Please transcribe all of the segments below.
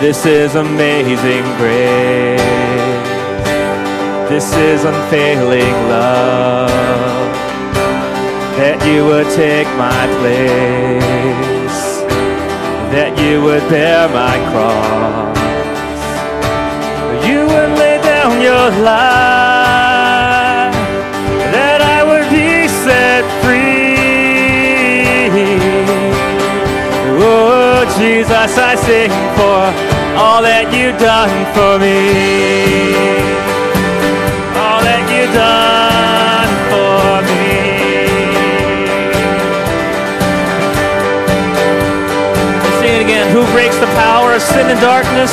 This is amazing grace. This is unfailing love. That you would take my place. That you would bear my cross. You would lay down your life. Jesus, I sing for all that you've done for me. All that you've done for me. Sing it again. Who breaks the power of sin and darkness?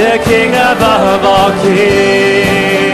the King above all kings.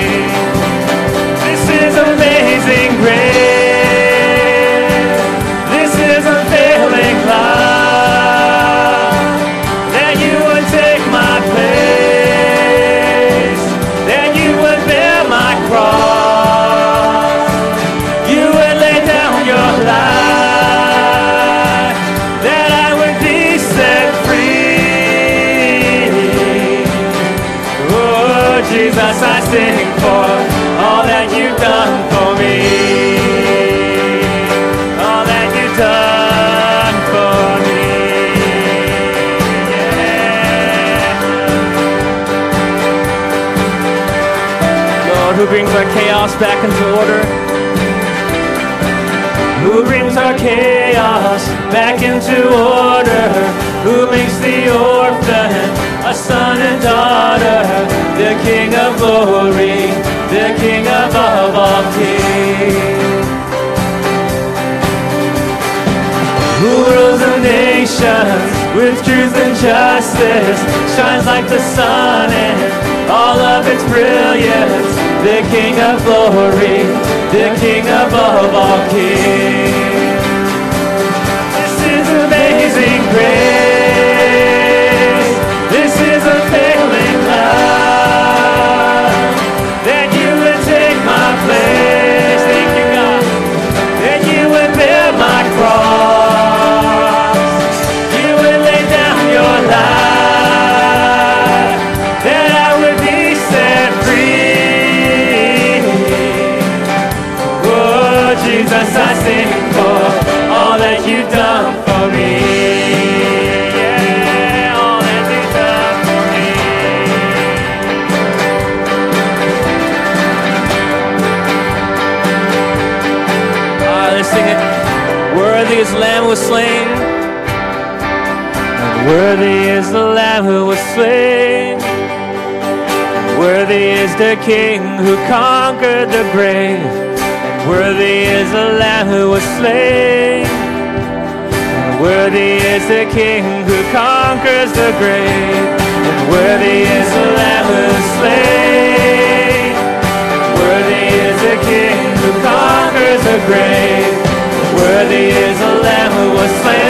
Chaos back into order? Who brings our chaos back into order? Who makes the orphan a son and daughter? The King of glory, the King above all kings. Who rules the nations with truth and justice? Shines like the sun in all of its brilliance. The King of glory, the King above all kings. This is amazing grace. The King who conquered the grave. And worthy is the Lamb who was slain. And worthy is the King who conquers the grave. And worthy is the Lamb who was slain. Worthy is the King who conquers the grave. Worthy is the Lamb who was slain.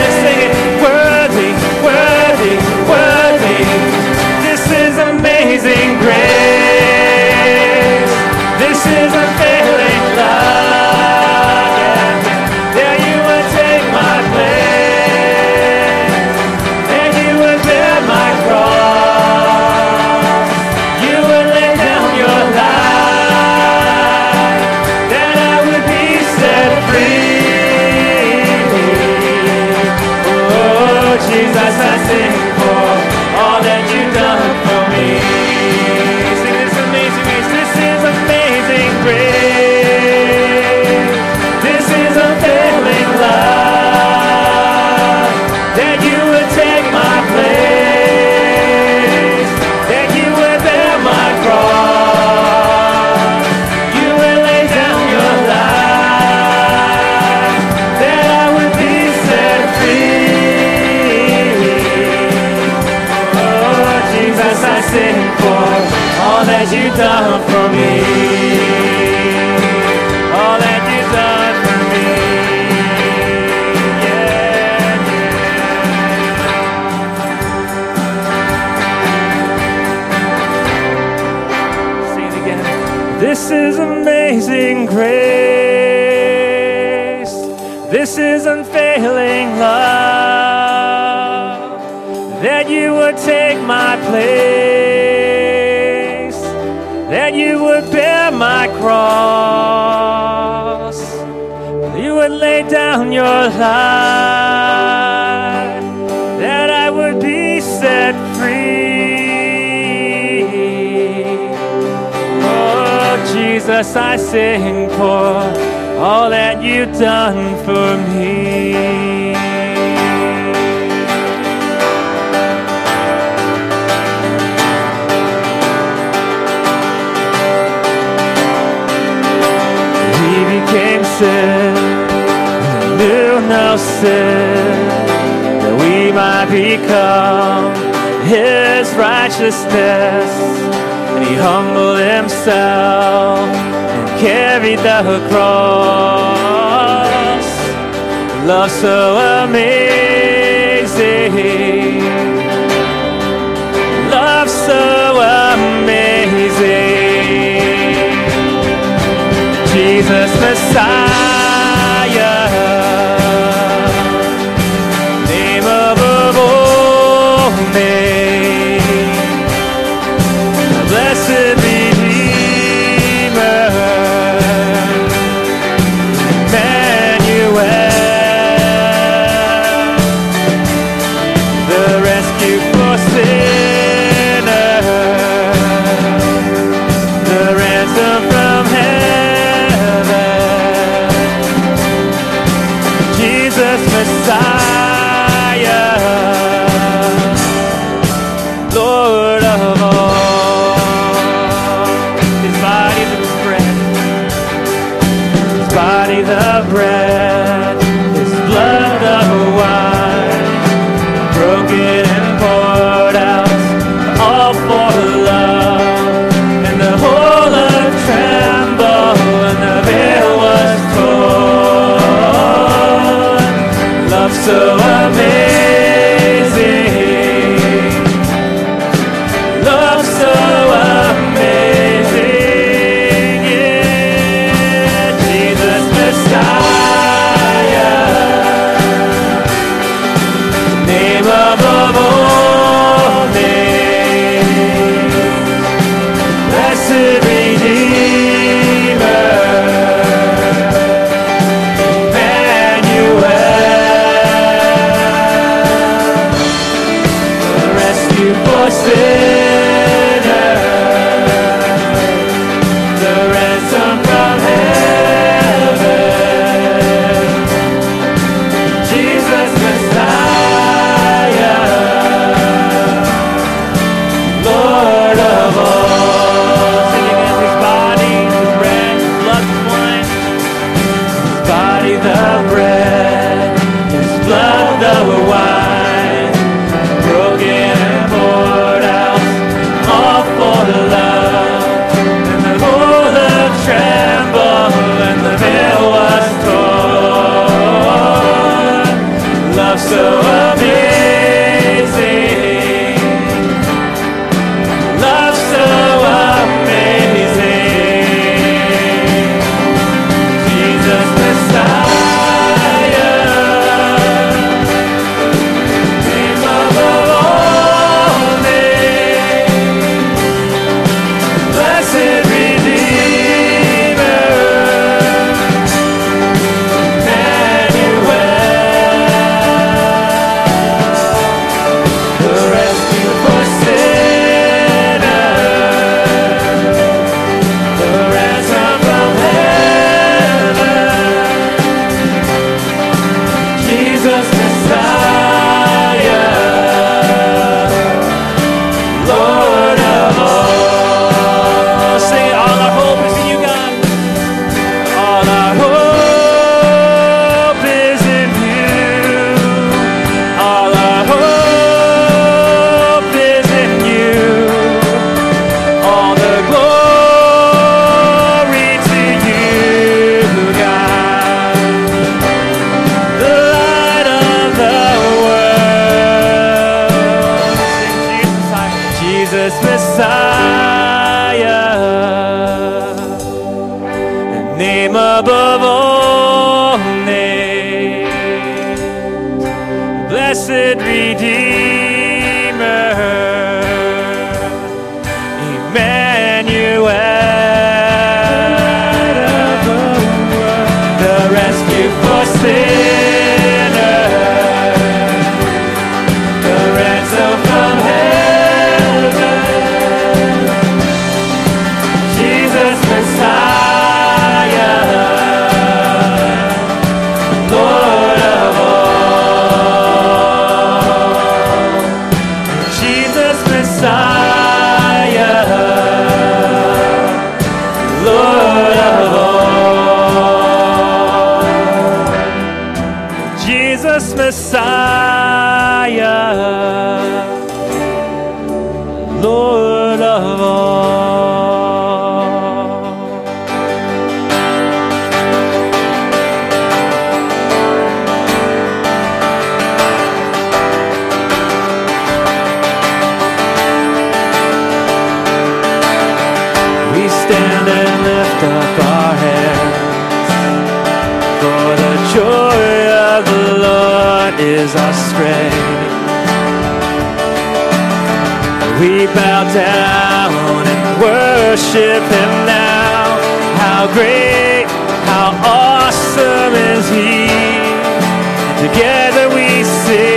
this is unfailing love, that you would take my place, that you would bear my cross, you would lay down your life, that I would be set free. Oh, Jesus, I sing for all that you done for me. He became sin, knew no sin, that we might become his righteousness. And he humbled himself and carried the cross love so amazing, love so amazing, Jesus Messiah. forget Together we sing.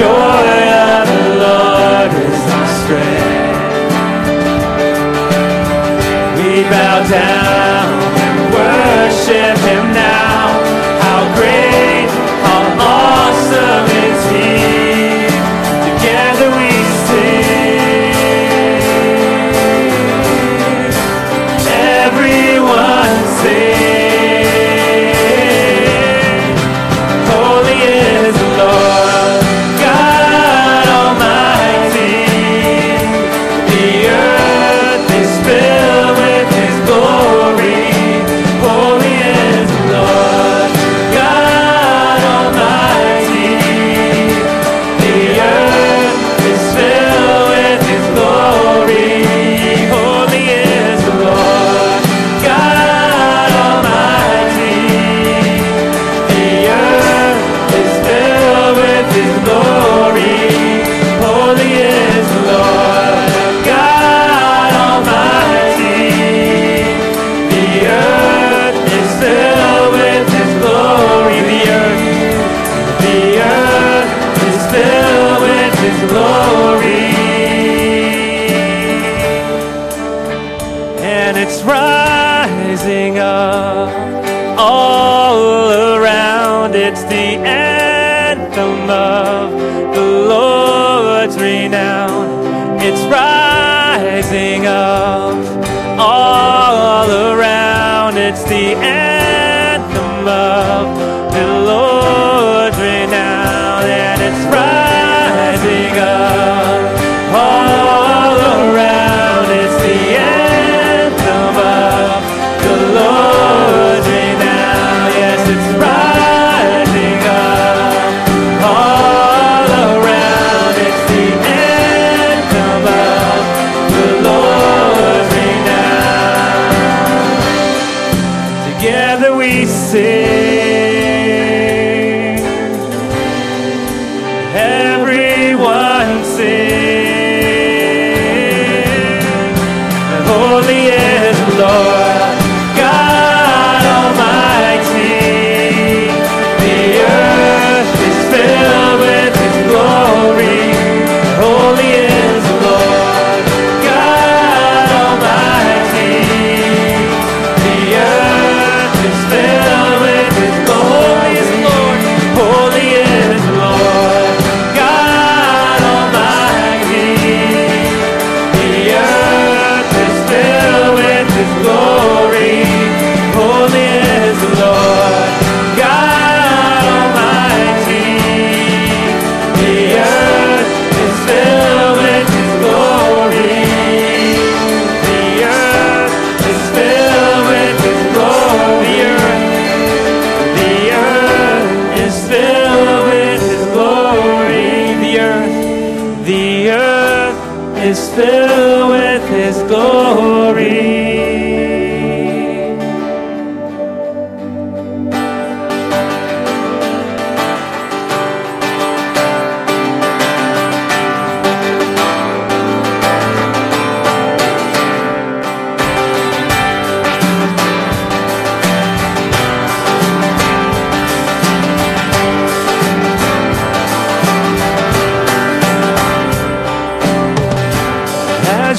joy of the Lord is our strength. We bow down.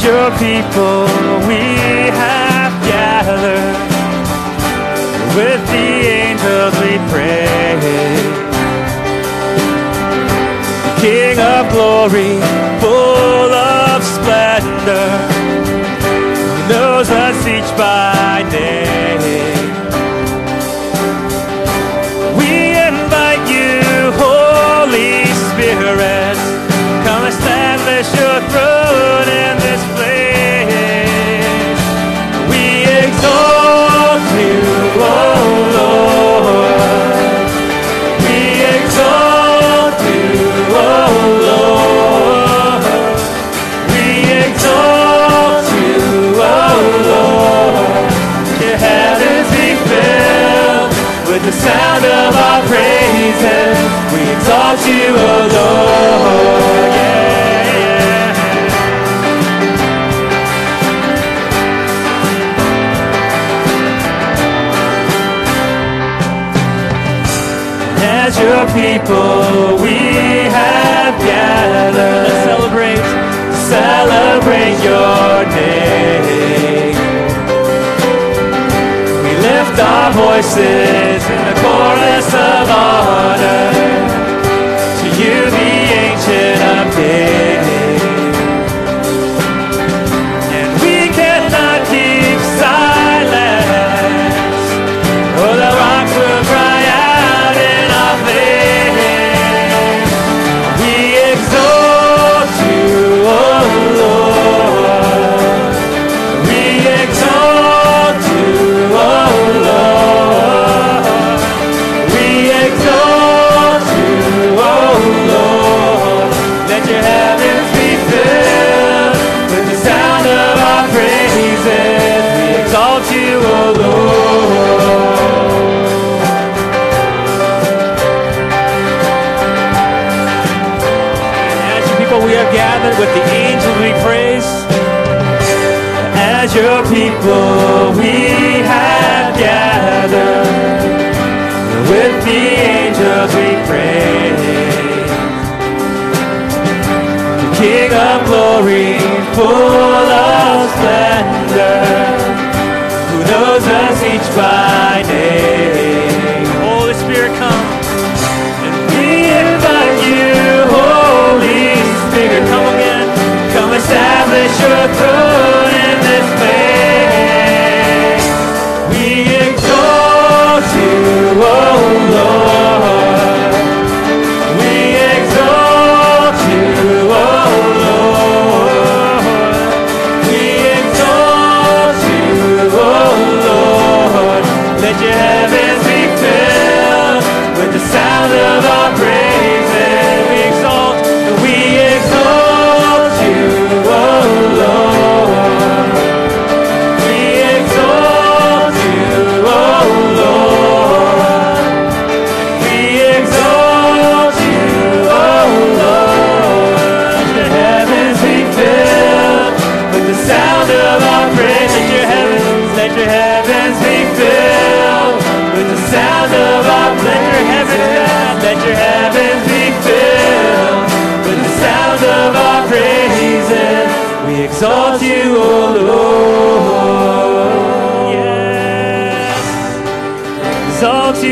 your people we have gathered. With the angels we pray. King of glory, full of splendor, knows us each by name. você. knows us each by name. Holy Spirit, come. And we invite you, Holy Spirit, come again. Come establish your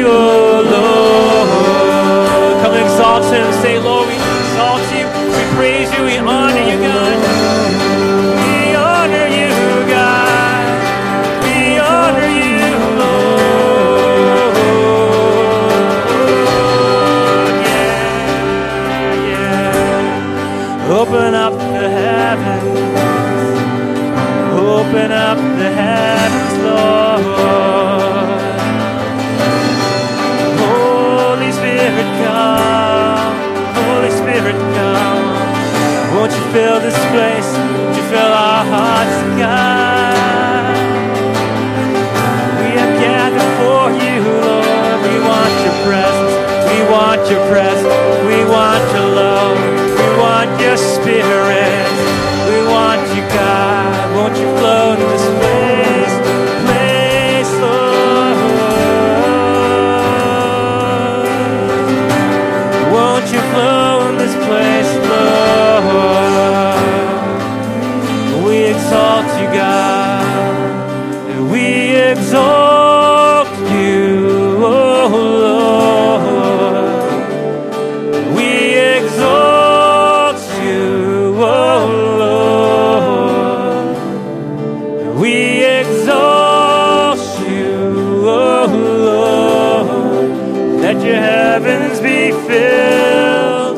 Lord. Come and exalt him, say, Lord. be filled.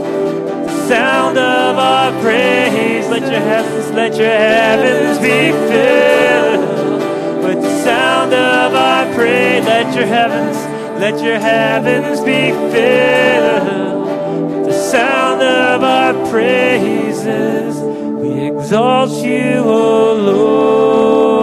The sound of our praise. Let your heavens, let your heavens be filled. With the sound of our praise. Let your heavens, let your heavens be filled. With the sound of our praises. We exalt you, O Lord.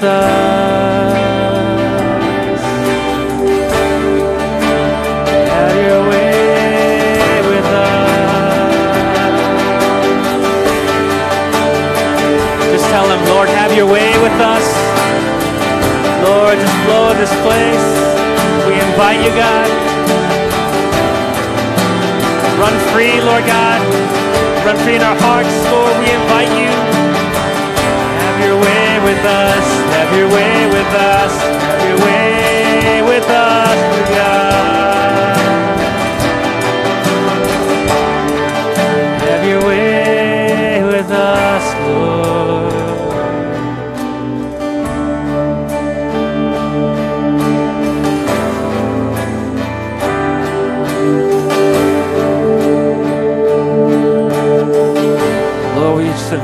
た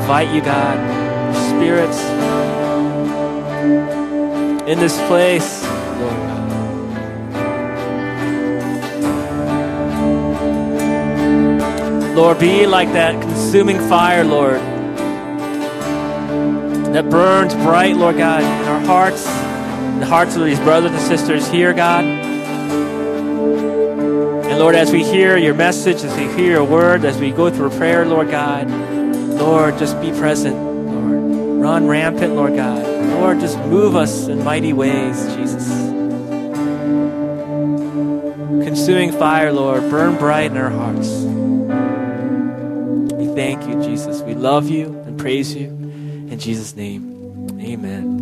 invite you, God, spirits in this place, Lord. Lord, be like that consuming fire, Lord, that burns bright, Lord God, in our hearts, in the hearts of these brothers and sisters here, God. And Lord, as we hear your message, as we hear your word, as we go through prayer, Lord God, Lord, just be present, Lord. Run rampant, Lord God. Lord, just move us in mighty ways, Jesus. Consuming fire, Lord, burn bright in our hearts. We thank you, Jesus. We love you and praise you. In Jesus' name, amen.